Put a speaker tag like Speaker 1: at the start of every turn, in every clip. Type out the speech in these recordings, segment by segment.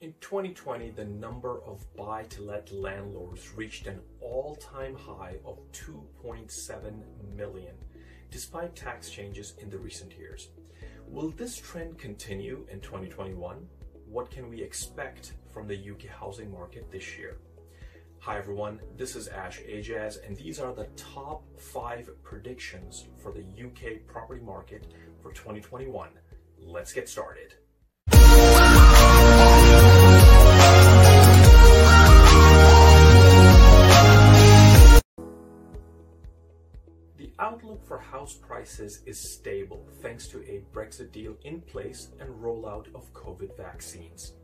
Speaker 1: In 2020, the number of buy to let landlords reached an all time high of 2.7 million, despite tax changes in the recent years. Will this trend continue in 2021? What can we expect from the UK housing market this year? Hi everyone, this is Ash Ajaz, and these are the top five predictions for the UK property market for 2021. Let's get started. Outlook for house prices is stable thanks to a Brexit deal in place and rollout of COVID vaccines.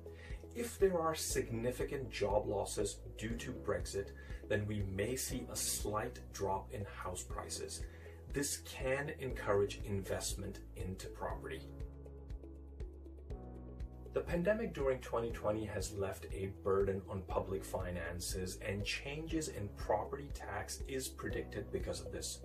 Speaker 1: If there are significant job losses due to Brexit, then we may see a slight drop in house prices. This can encourage investment into property. The pandemic during 2020 has left a burden on public finances, and changes in property tax is predicted because of this.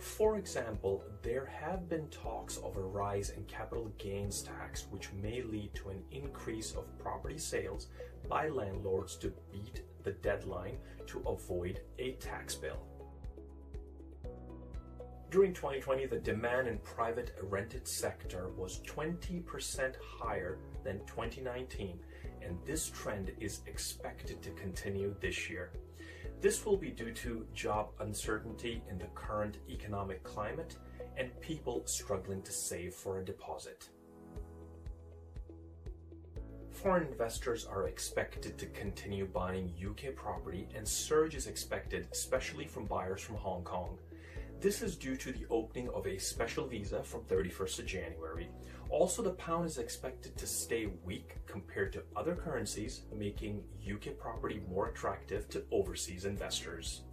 Speaker 1: For example, there have been talks of a rise in capital gains tax, which may lead to an increase of property sales by landlords to beat the deadline to avoid a tax bill. During 2020, the demand in private rented sector was 20% higher than 2019, and this trend is expected to continue this year. This will be due to job uncertainty in the current economic climate and people struggling to save for a deposit. Foreign investors are expected to continue buying UK property and surge is expected, especially from buyers from Hong Kong. This is due to the opening of a special visa from 31st of January. Also, the pound is expected to stay weak compared to other currencies, making UK property more attractive to overseas investors.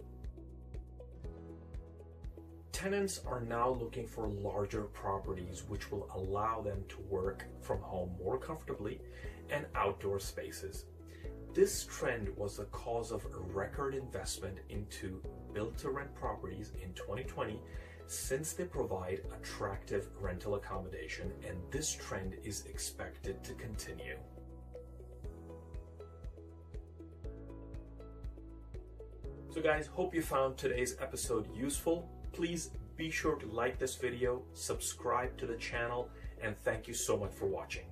Speaker 1: Tenants are now looking for larger properties which will allow them to work from home more comfortably and outdoor spaces. This trend was the cause of a record investment into built to rent properties in 2020 since they provide attractive rental accommodation, and this trend is expected to continue. So, guys, hope you found today's episode useful. Please be sure to like this video, subscribe to the channel, and thank you so much for watching.